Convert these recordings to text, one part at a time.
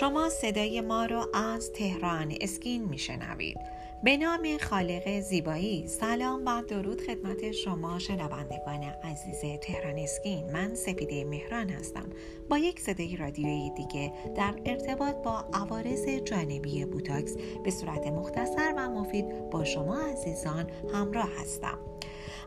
شما صدای ما رو از تهران اسکین میشنوید. به نام خالق زیبایی. سلام و درود خدمت شما شنوندگان عزیز تهران اسکین. من سپیده مهران هستم. با یک صدای رادیویی دیگه در ارتباط با عوارض جانبی بوتاکس به صورت مختصر و مفید با شما عزیزان همراه هستم.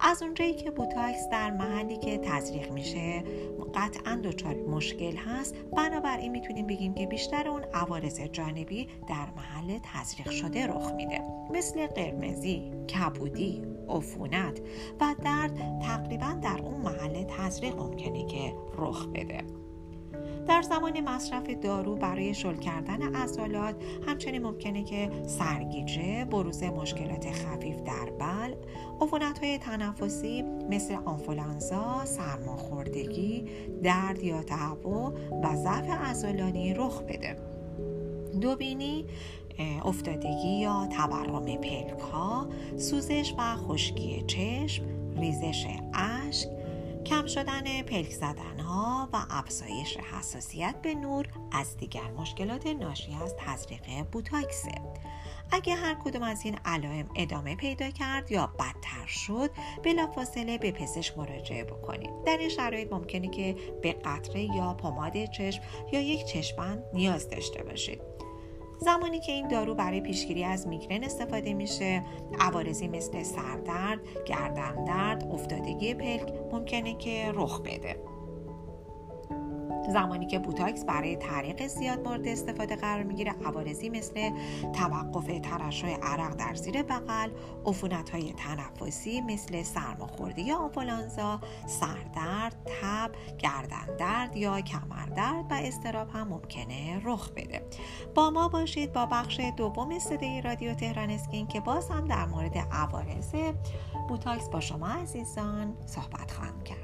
از اونجایی که بوتاکس در محلی که تزریق میشه قطعا دچار مشکل هست بنابراین می‌تونیم بگیم که بیشتر اون عوارض جانبی در محل تزریق شده رخ میده. مثل قرمزی، کبودی، عفونت و درد تقریبا در اون محل تزریق ممکنه که رخ بده. زمان مصرف دارو برای شل کردن عضلات همچنین ممکنه که سرگیجه بروز مشکلات خفیف در بل عفونت های تنفسی مثل آنفولانزا سرماخوردگی درد یا تهوع و ضعف عضلانی رخ بده. دوبینی افتادگی یا تورم پلک ها سوزش و خشکی چشم ریزش اشک کم شدن پلک زدن ها و افزایش حساسیت به نور از دیگر مشکلات ناشی از تزریق بوتاکسه اگه هر کدوم از این علائم ادامه پیدا کرد یا بدتر شد بلافاصله به پزشک مراجعه بکنید. در این شرایط ممکنه که به قطره یا پماد چشم یا یک چشمند نیاز داشته باشید. زمانی که این دارو برای پیشگیری از میگرن استفاده میشه عوارضی مثل سردرد گردن درد افتادگی پلک ممکنه که رخ بده. زمانی که بوتاکس برای طریق زیاد مورد استفاده قرار می‌گیره عوارضی مثل توقف ترشح عرق در زیر بغل عفونت های تنفسی مثل سرماخوردگی یا آنفولانزا سردرد تب گردن درد یا کمردرد و استراب هم ممکنه رخ بده. با ما باشید با بخش دوم صدای رادیو تهران اسکین که باز هم در مورد عوارض بوتاکس با شما عزیزان صحبت خواهم کرد.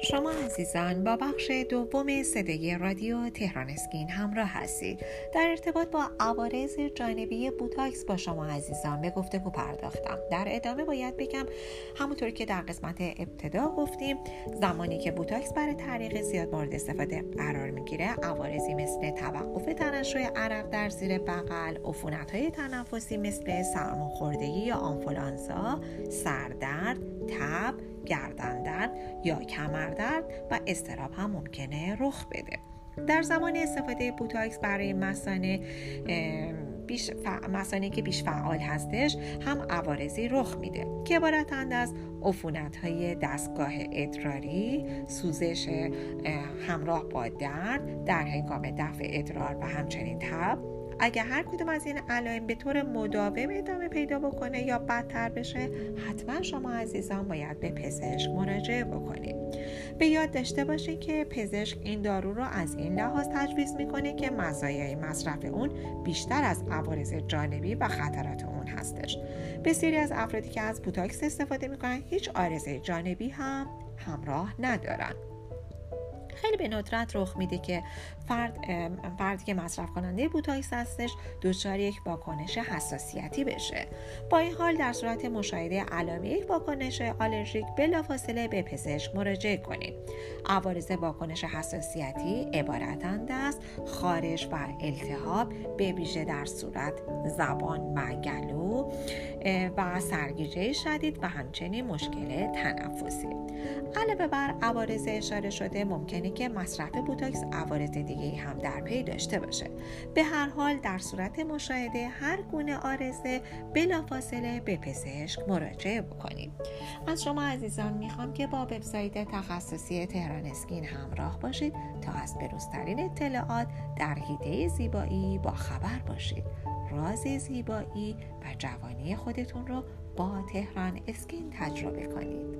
شما عزیزان با بخش دوم صدای رادیو تهران اسکین همراه هستید. در ارتباط با عوارض جانبی بوتاکس با شما عزیزان به گفتگو پرداختم. در ادامه باید بگم همونطور که در قسمت ابتدا گفتیم زمانی که بوتاکس برای تعریق زیاد مورد استفاده قرار می‌گیره عوارضی مثل توقف ترشح عرق در زیر بغل عفونت های تنفسی مثل سرماخوردگی یا آنفولانزا سردرد تب گردن یا کمردرد و استراب هم ممکنه رخ بده. در زمان استفاده بوتاکس برای مسانه بیش مسانه که بیش فعال هستش هم عوارضی رخ میده که عبارتند از عفونت های دستگاه ادراری سوزش همراه با درد در هنگام دفع ادرار و همچنین تب اگر هر کدوم از این علائم به طور مداوم ادامه پیدا بکنه یا بدتر بشه حتما شما عزیزان باید به پزشک مراجعه بکنید. به یاد داشته باشید که پزشک این دارو رو از این لحاظ تجویز می‌کنه که مزایای مصرف اون بیشتر از عوارض جانبی و خطرات اون هستش. بسیاری از افرادی که از بوتاکس استفاده می‌کنن هیچ عارضه جانبی هم همراه ندارن. خیلی به ندرت رخ میده که فرد فردی که مصرف کننده بوتاکس هستش دچار یک واکنش حساسیتی بشه. با این حال در صورت مشاهده علائم یک واکنش آلرژیک بلافاصله به پزشک مراجعه کنید. عوارض واکنش حساسیتی عبارتند از خارش و التهاب به ویژه در صورت زبان و گلو. و سرگیجه شدید و همچنین مشکل تنفسی. علاوه بر عوارض اشاره شده ممکنه که مصرف بوتاکس عوارض دیگه هم در پی داشته باشه. به هر حال در صورت مشاهده هر گونه آرزه بلافاصله به پزشک مراجعه بکنید. از شما عزیزان می‌خوام که با وبسایت تخصصی تهران اسکین همراه باشید تا از بروزترین اطلاعات در حیطه زیبایی با خبر باشید. راز زیبایی و جوانی خودتون رو با تهران اسکین تجربه کنید.